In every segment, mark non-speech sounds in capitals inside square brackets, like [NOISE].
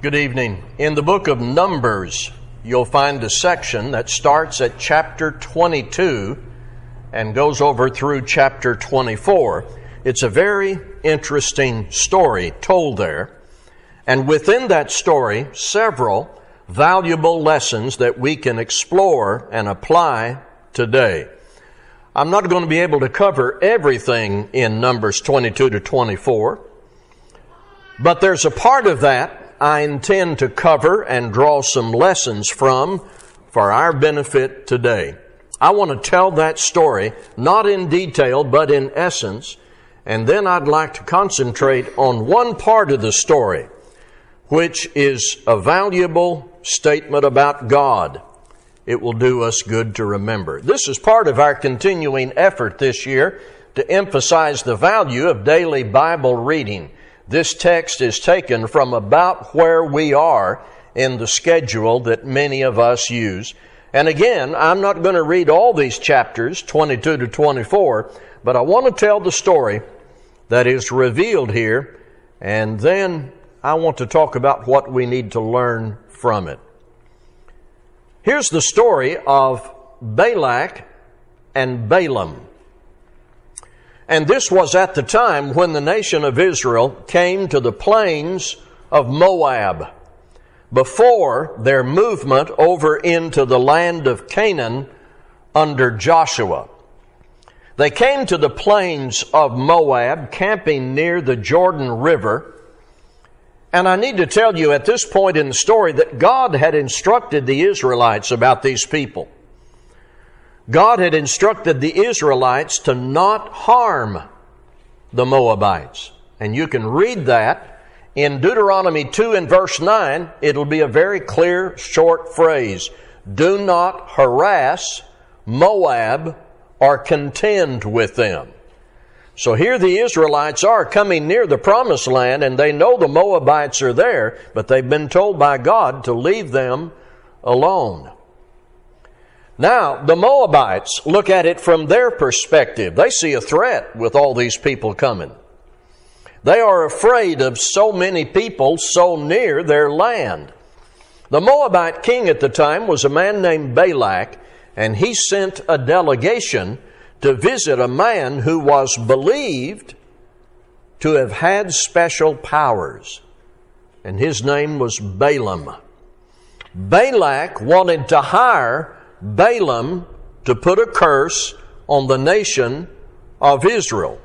Good evening. In the book of Numbers, you'll find a section that starts at chapter 22 and goes over through chapter 24. It's a very interesting story told there. And within that story, several valuable lessons that we can explore and apply today. I'm not going to be able to cover everything in Numbers 22 to 24, but there's a part of that I intend to cover and draw some lessons from for our benefit today. I want to tell that story, not in detail, but in essence, and then I'd like to concentrate on one part of the story, which is a valuable statement about God. It will do us good to remember. This is part of our continuing effort this year to emphasize the value of daily Bible reading. This text is taken from about where we are in the schedule that many of us use. And again, I'm not going to read all these chapters, 22 to 24, but I want to tell the story that is revealed here, and then I want to talk about what we need to learn from it. Here's the story of Balak and Balaam. And this was at the time when the nation of Israel came to the plains of Moab before their movement over into the land of Canaan under Joshua. They came to the plains of Moab, camping near the Jordan River. And I need to tell you at this point in the story that God had instructed the Israelites about these people. God had instructed the Israelites to not harm the Moabites. And you can read that in Deuteronomy 2 and verse 9. It'll be a very clear, short phrase. Do not harass Moab or contend with them. So here the Israelites are coming near the promised land and they know the Moabites are there, but they've been told by God to leave them alone. Now, the Moabites look at it from their perspective. They see a threat with all these people coming. They are afraid of so many people so near their land. The Moabite king at the time was a man named Balak, and he sent a delegation to visit a man who was believed to have had special powers. And his name was Balaam. Balak wanted to hire Balaam to put a curse on the nation of Israel.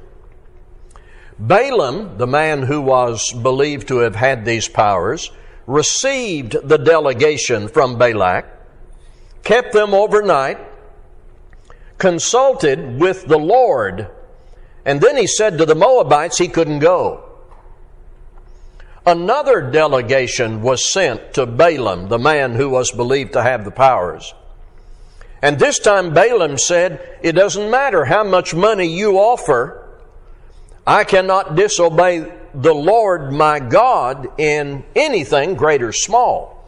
Balaam, the man who was believed to have had these powers, received the delegation from Balak, kept them overnight, consulted with the Lord, and then he said to the Moabites he couldn't go. Another delegation was sent to Balaam, the man who was believed to have the powers. And this time Balaam said, It doesn't matter how much money you offer, I cannot disobey the Lord my God in anything, great or small.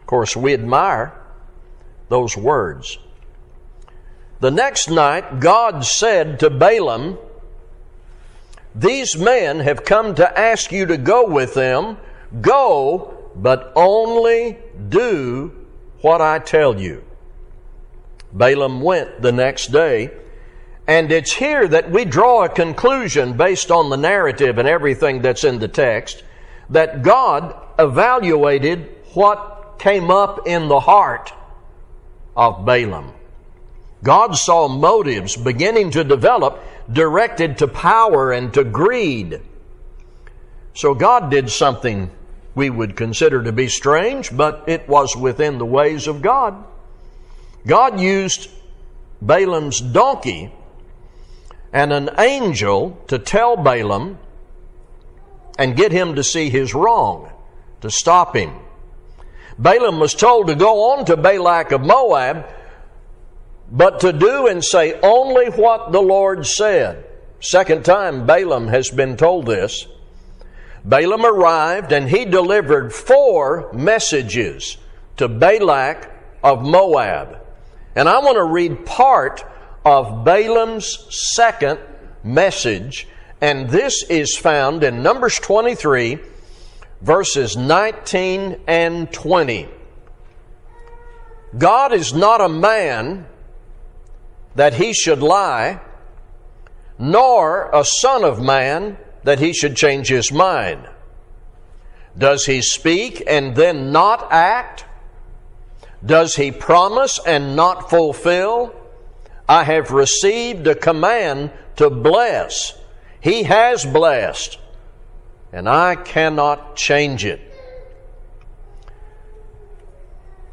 Of course, we admire those words. The next night, God said to Balaam, These men have come to ask you to go with them. Go, but only do what I tell you. Balaam went the next day. And it's here that we draw a conclusion based on the narrative and everything that's in the text that God evaluated what came up in the heart of Balaam. God saw motives beginning to develop directed to power and to greed. So God did something we would consider to be strange, but it was within the ways of God. God used Balaam's donkey and an angel to tell Balaam and get him to see his wrong, to stop him. Balaam was told to go on to Balak of Moab, but to do and say only what the Lord said. Second time Balaam has been told this. Balaam arrived and he delivered four messages to Balak of Moab. And I want to read part of Balaam's second message, and this is found in Numbers 23, verses 19 and 20. God is not a man that he should lie, nor a son of man that he should change his mind. Does he speak and then not act? Does he promise and not fulfill? I have received a command to bless. He has blessed, and I cannot change it.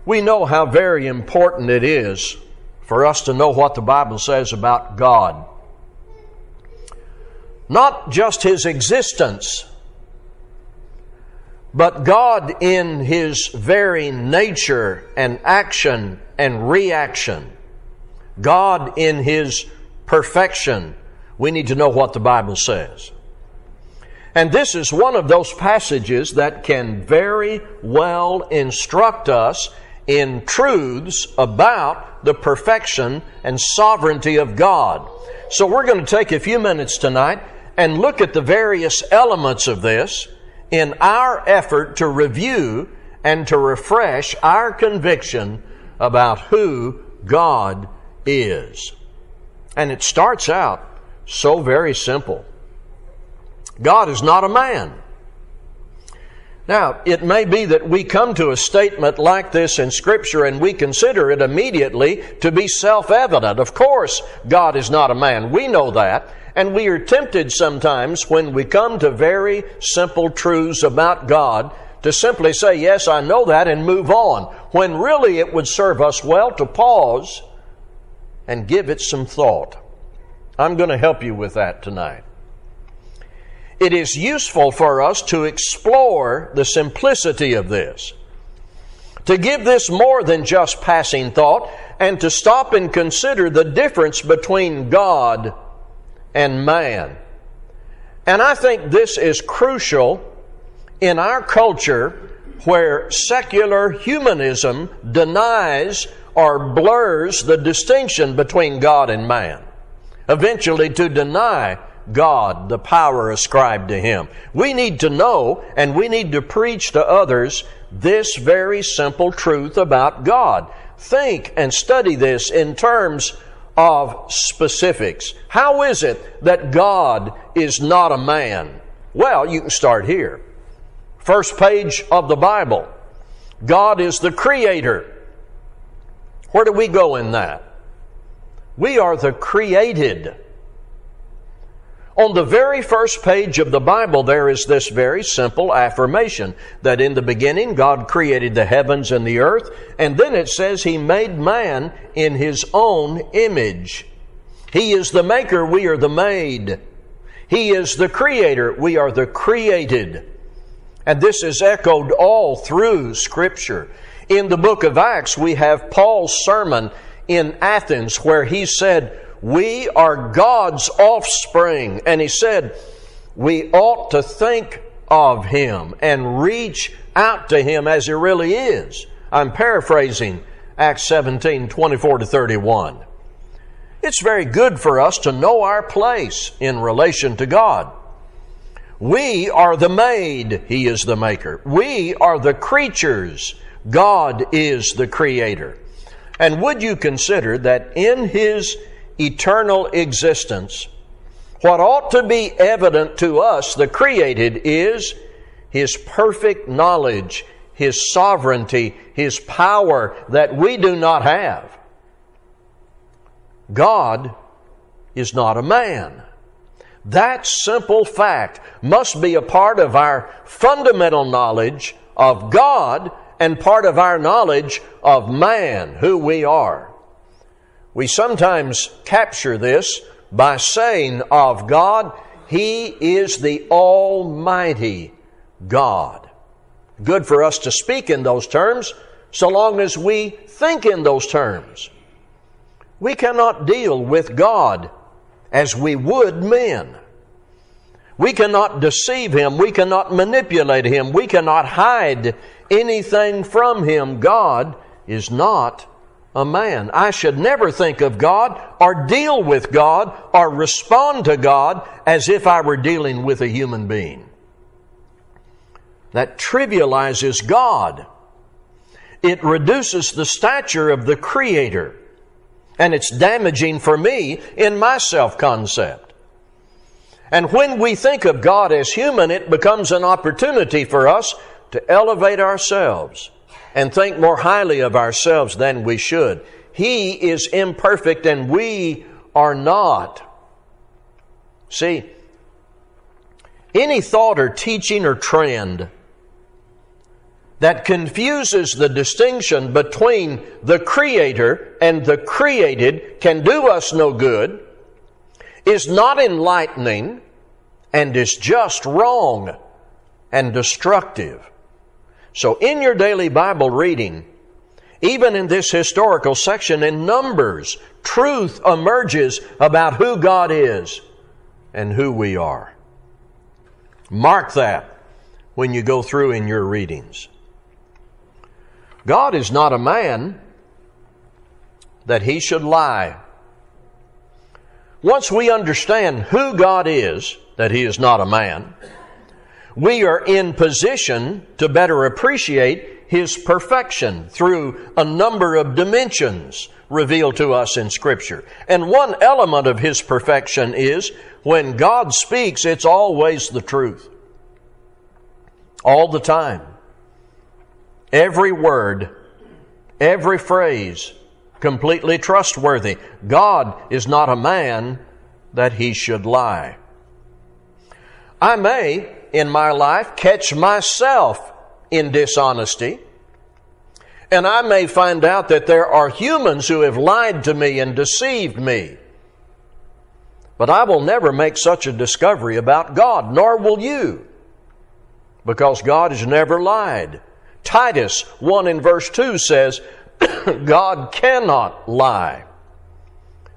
We know how very important it is for us to know what the Bible says about God. Not just His existence, but God in His very nature and action and reaction. God in His perfection. We need to know what the Bible says. And this is one of those passages that can very well instruct us in truths about the perfection and sovereignty of God. So we're going to take a few minutes tonight and look at the various elements of this in our effort to review and to refresh our conviction about who God is. And it starts out so very simple. God is not a man. Now, it may be that we come to a statement like this in Scripture and we consider it immediately to be self evident. Of course, God is not a man. We know that. And we are tempted sometimes when we come to very simple truths about God to simply say, Yes, I know that, and move on, when really it would serve us well to pause and give it some thought. I'm going to help you with that tonight it is useful for us to explore the simplicity of this, to give this more than just passing thought, and to stop and consider the difference between God and man. And I think this is crucial in our culture where secular humanism denies or blurs the distinction between God and man. Eventually, to deny God, the power ascribed to Him. We need to know and we need to preach to others this very simple truth about God. Think and study this in terms of specifics. How is it that God is not a man? Well, you can start here. First page of the Bible. God is the creator. Where do we go in that? We are the created. On the very first page of the Bible, there is this very simple affirmation that in the beginning God created the heavens and the earth, and then it says He made man in His own image. He is the maker, we are the made. He is the creator, we are the created. And this is echoed all through Scripture. In the book of Acts, we have Paul's sermon in Athens where he said, we are God's offspring. And he said, we ought to think of him and reach out to him as he really is. I'm paraphrasing Acts 17, 24 to 31. It's very good for us to know our place in relation to God. We are the made, He is the maker. We are the creatures, God is the creator. And would you consider that in His eternal existence, what ought to be evident to us, the created, is His perfect knowledge, His sovereignty, His power that we do not have. God is not a man. That simple fact must be a part of our fundamental knowledge of God and part of our knowledge of man, who we are. We sometimes capture this by saying of God, He is the Almighty God. Good for us to speak in those terms so long as we think in those terms. We cannot deal with God as we would men. We cannot deceive Him. We cannot manipulate Him. We cannot hide anything from Him. God is not a man. I should never think of God or deal with God or respond to God as if I were dealing with a human being. that trivializes God. It reduces the stature of the Creator. And it's damaging for me in my self concept. And when we think of God as human, it becomes an opportunity for us to elevate ourselves and think more highly of ourselves than we should. He is imperfect and we are not. See, any thought or teaching or trend that confuses the distinction between the Creator and the created can do us no good, is not enlightening, and is just wrong and destructive. So in your daily Bible reading, even in this historical section in Numbers, truth emerges about who God is and who we are. Mark that when you go through in your readings. God is not a man that he should lie. Once we understand who God is, that he is not a man, we are in position to better appreciate his perfection through a number of dimensions revealed to us in Scripture. And one element of his perfection is when God speaks, it's always the truth. All the time. Every word, every phrase, completely trustworthy. God is not a man that he should lie. I may, in my life, catch myself in dishonesty. And I may find out that there are humans who have lied to me and deceived me. But I will never make such a discovery about God, nor will you, because God has never lied. Titus 1 in verse 2 says, [COUGHS] God cannot lie.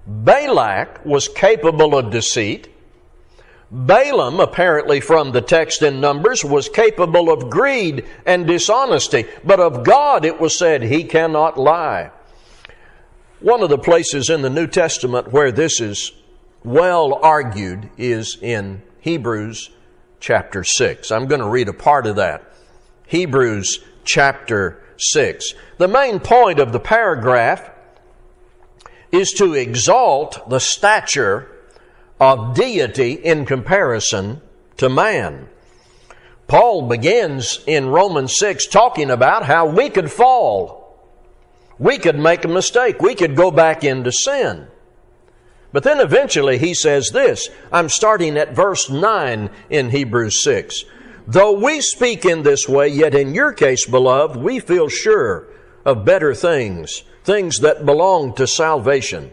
Balak was capable of deceit. Balaam, apparently from the text in Numbers, was capable of greed and dishonesty, but of God it was said, He cannot lie. One of the places in the New Testament where this is well argued is in Hebrews chapter 6. I'm going to read a part of that. Hebrews chapter 6. The main point of the paragraph is to exalt the stature of deity in comparison to man. Paul begins in Romans 6 talking about how we could fall. We could make a mistake. We could go back into sin. But then eventually he says this. I'm starting at verse 9 in Hebrews 6. Though we speak in this way, yet in your case, beloved, we feel sure of better things, things that belong to salvation.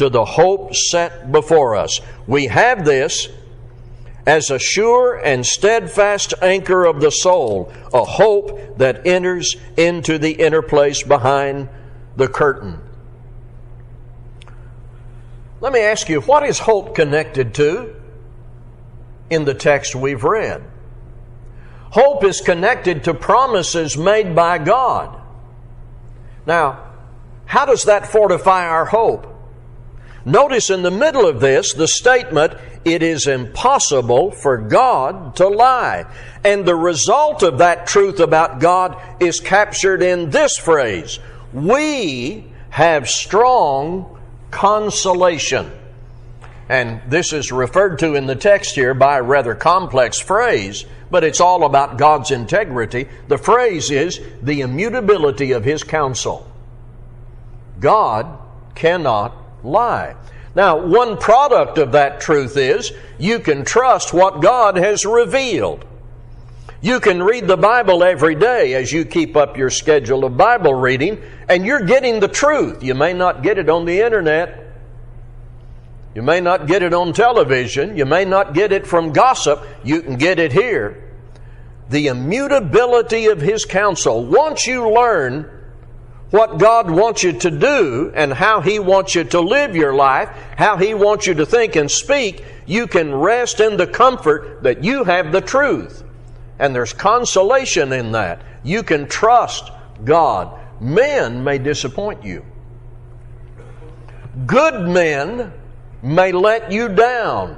to the hope set before us. We have this as a sure and steadfast anchor of the soul, a hope that enters into the inner place behind the curtain. Let me ask you, what is hope connected to in the text we've read? Hope is connected to promises made by God. Now, how does that fortify our hope? Notice in the middle of this the statement, it is impossible for God to lie. And the result of that truth about God is captured in this phrase We have strong consolation. And this is referred to in the text here by a rather complex phrase, but it's all about God's integrity. The phrase is the immutability of His counsel. God cannot lie. Now, one product of that truth is you can trust what God has revealed. You can read the Bible every day as you keep up your schedule of Bible reading, and you're getting the truth. You may not get it on the internet. You may not get it on television. You may not get it from gossip. You can get it here. The immutability of His counsel. Once you learn what God wants you to do and how He wants you to live your life, how He wants you to think and speak, you can rest in the comfort that you have the truth. And there's consolation in that. You can trust God. Men may disappoint you. Good men may let you down.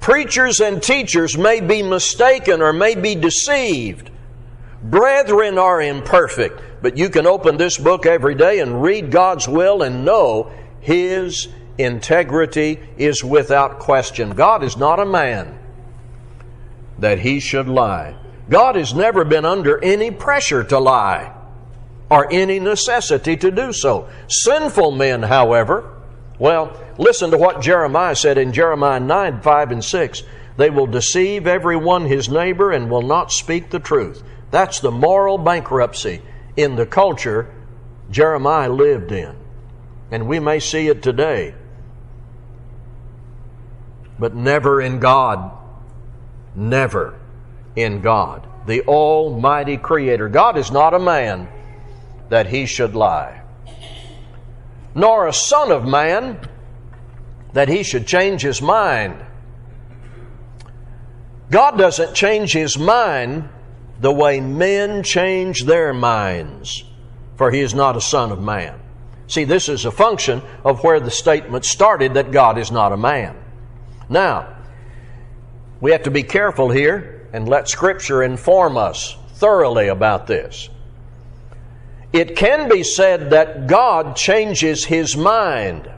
Preachers and teachers may be mistaken or may be deceived. Brethren are imperfect, but you can open this book every day and read God's will and know His integrity is without question. God is not a man that He should lie. God has never been under any pressure to lie or any necessity to do so. Sinful men, however, well, listen to what Jeremiah said in Jeremiah 9 5 and 6. They will deceive every one his neighbor and will not speak the truth. That's the moral bankruptcy in the culture Jeremiah lived in. And we may see it today, but never in God. Never in God. The Almighty Creator. God is not a man that he should lie, nor a son of man that he should change his mind. God doesn't change his mind the way men change their minds, for he is not a son of man. See, this is a function of where the statement started that God is not a man. Now, we have to be careful here and let Scripture inform us thoroughly about this. It can be said that God changes his mind,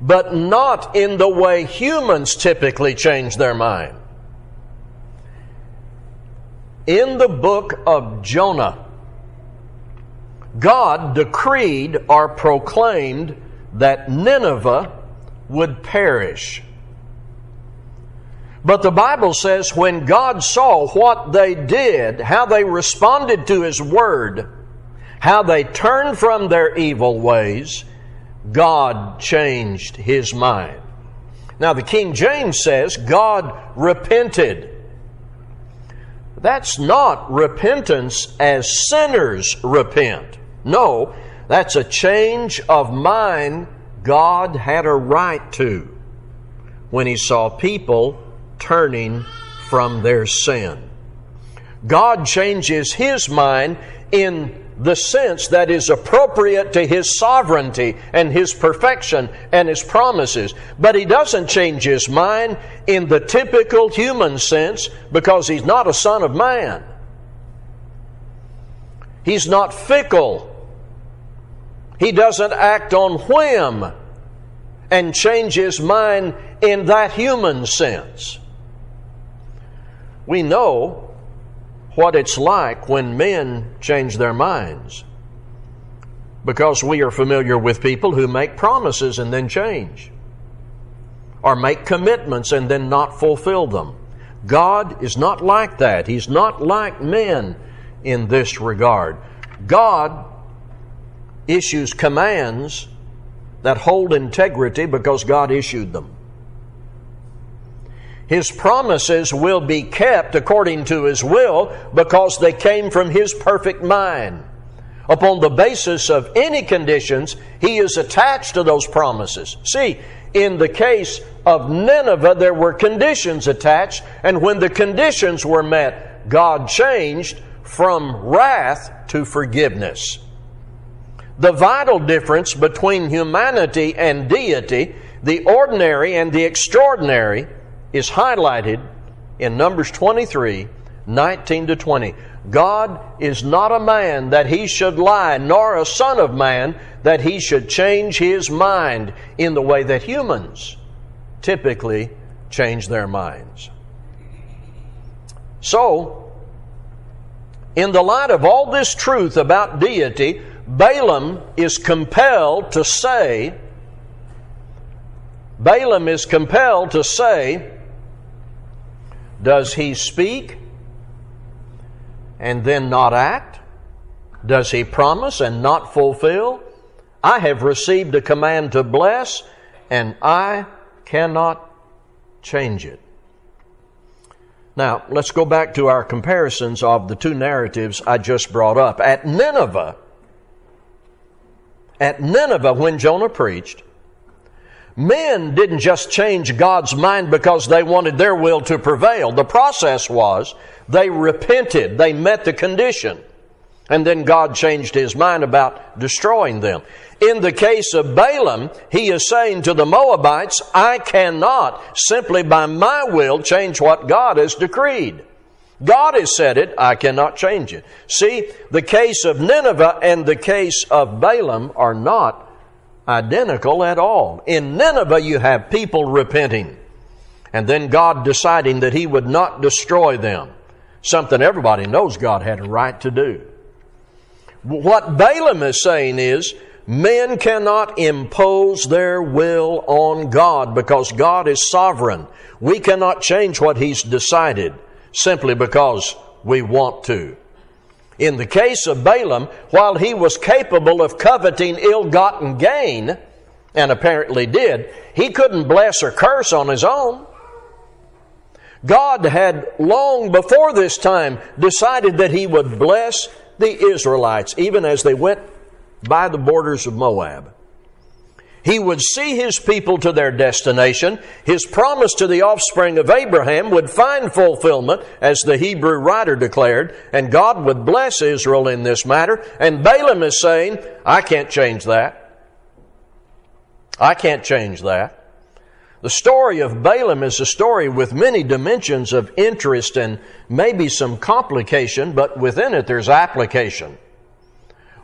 but not in the way humans typically change their mind in the book of Jonah, God decreed or proclaimed that Nineveh would perish. But the Bible says when God saw what they did, how they responded to His word, how they turned from their evil ways, God changed His mind. Now, the King James says God repented. That's not repentance as sinners repent. No, that's a change of mind God had a right to when He saw people turning from their sin. God changes His mind in the sense that is appropriate to His sovereignty and His perfection and His promises. But He doesn't change His mind in the typical human sense because He's not a Son of Man. He's not fickle. He doesn't act on whim and change His mind in that human sense. We know what it's like when men change their minds. Because we are familiar with people who make promises and then change, or make commitments and then not fulfill them. God is not like that. He's not like men in this regard. God issues commands that hold integrity because God issued them. His promises will be kept according to His will because they came from His perfect mind. Upon the basis of any conditions, He is attached to those promises. See, in the case of Nineveh, there were conditions attached, and when the conditions were met, God changed from wrath to forgiveness. The vital difference between humanity and deity, the ordinary and the extraordinary, is highlighted in Numbers 23 19 to 20. God is not a man that he should lie, nor a son of man that he should change his mind in the way that humans typically change their minds. So, in the light of all this truth about deity, Balaam is compelled to say, Balaam is compelled to say, does he speak and then not act? Does he promise and not fulfill? I have received a command to bless, and I cannot change it. Now, let's go back to our comparisons of the two narratives I just brought up. At Nineveh, at Nineveh, when Jonah preached, men didn't just change God's mind because they wanted their will to prevail. The process was they repented, they met the condition, and then God changed his mind about destroying them. In the case of Balaam, he is saying to the Moabites, I cannot simply by my will change what God has decreed. God has said it, I cannot change it. See, the case of Nineveh and the case of Balaam are not identical at all. In Nineveh, you have people repenting, and then God deciding that He would not destroy them. Something everybody knows God had a right to do. What Balaam is saying is, Men cannot impose their will on God because God is sovereign. We cannot change what He's decided simply because we want to. In the case of Balaam, while he was capable of coveting ill gotten gain, and apparently did, he couldn't bless or curse on his own. God had long before this time decided that he would bless the Israelites, even as they went by the borders of Moab. He would see his people to their destination. His promise to the offspring of Abraham would find fulfillment, as the Hebrew writer declared, and God would bless Israel in this matter. And Balaam is saying, I can't change that. I can't change that. The story of Balaam is a story with many dimensions of interest and maybe some complication, but within it there's application.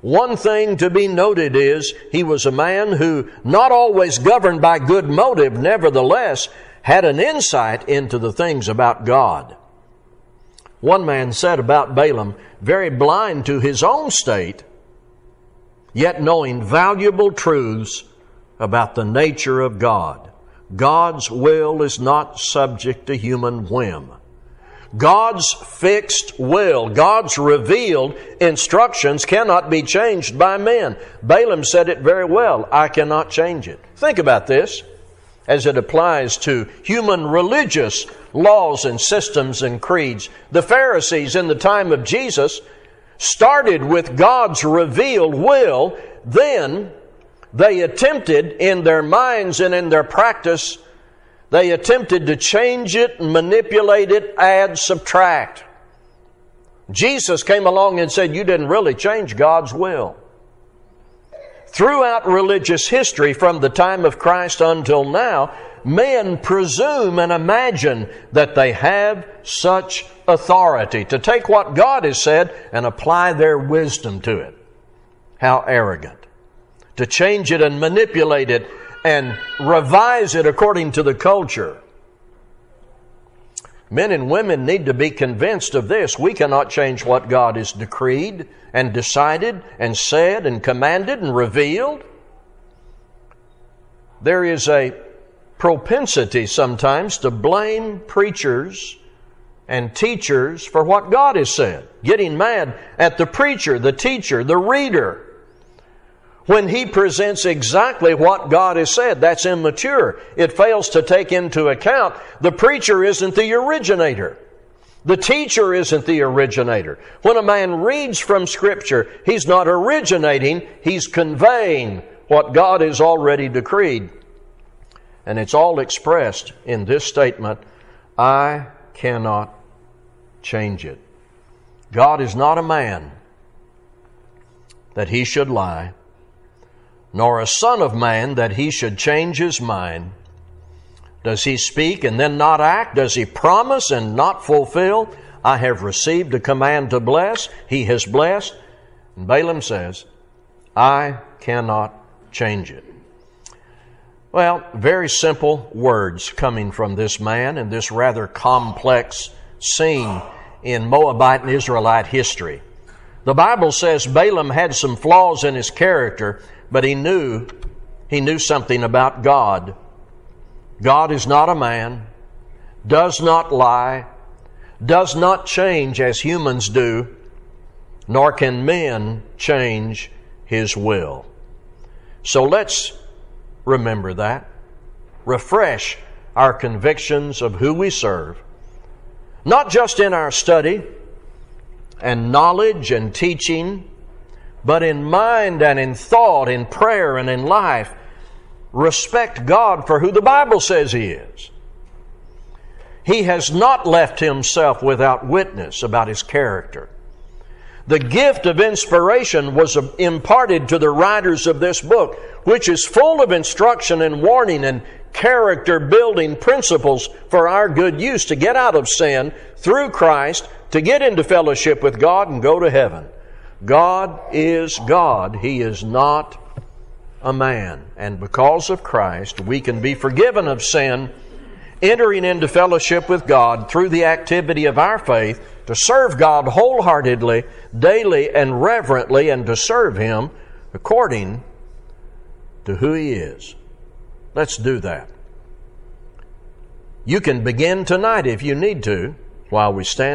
One thing to be noted is he was a man who, not always governed by good motive, nevertheless had an insight into the things about God. One man said about Balaam, very blind to his own state, yet knowing valuable truths about the nature of God. God's will is not subject to human whim. God's fixed will, God's revealed instructions cannot be changed by men. Balaam said it very well. I cannot change it. Think about this as it applies to human religious laws and systems and creeds. The Pharisees in the time of Jesus started with God's revealed will, then they attempted in their minds and in their practice they attempted to change it, manipulate it, add, subtract. Jesus came along and said, You didn't really change God's will. Throughout religious history, from the time of Christ until now, men presume and imagine that they have such authority to take what God has said and apply their wisdom to it. How arrogant. To change it and manipulate it and revise it according to the culture. Men and women need to be convinced of this. We cannot change what God has decreed and decided and said and commanded and revealed. There is a propensity sometimes to blame preachers and teachers for what God has said, getting mad at the preacher, the teacher, the reader when he presents exactly what God has said. That's immature. It fails to take into account the preacher isn't the originator. The teacher isn't the originator. When a man reads from Scripture, he's not originating, he's conveying what God has already decreed. And it's all expressed in this statement I cannot change it. God is not a man that he should lie nor a son of man that he should change his mind. Does he speak and then not act? Does he promise and not fulfill? I have received a command to bless. He has blessed. And Balaam says, I cannot change it. Well, very simple words coming from this man in this rather complex scene in Moabite and Israelite history. The Bible says Balaam had some flaws in his character, but he knew he knew something about God. God is not a man, does not lie, does not change as humans do, nor can men change his will. So let's remember that. Refresh our convictions of who we serve, not just in our study and knowledge and teaching, but in mind and in thought, in prayer and in life. Respect God for who the Bible says He is. He has not left Himself without witness about His character. The gift of inspiration was imparted to the writers of this book, which is full of instruction and warning and character building principles for our good use to get out of sin through Christ, to get into fellowship with God and go to heaven. God is God. He is not a man. And because of Christ, we can be forgiven of sin, entering into fellowship with God through the activity of our faith to serve God wholeheartedly, daily, and reverently, and to serve Him according to who He is. Let's do that. You can begin tonight if you need to while we stand.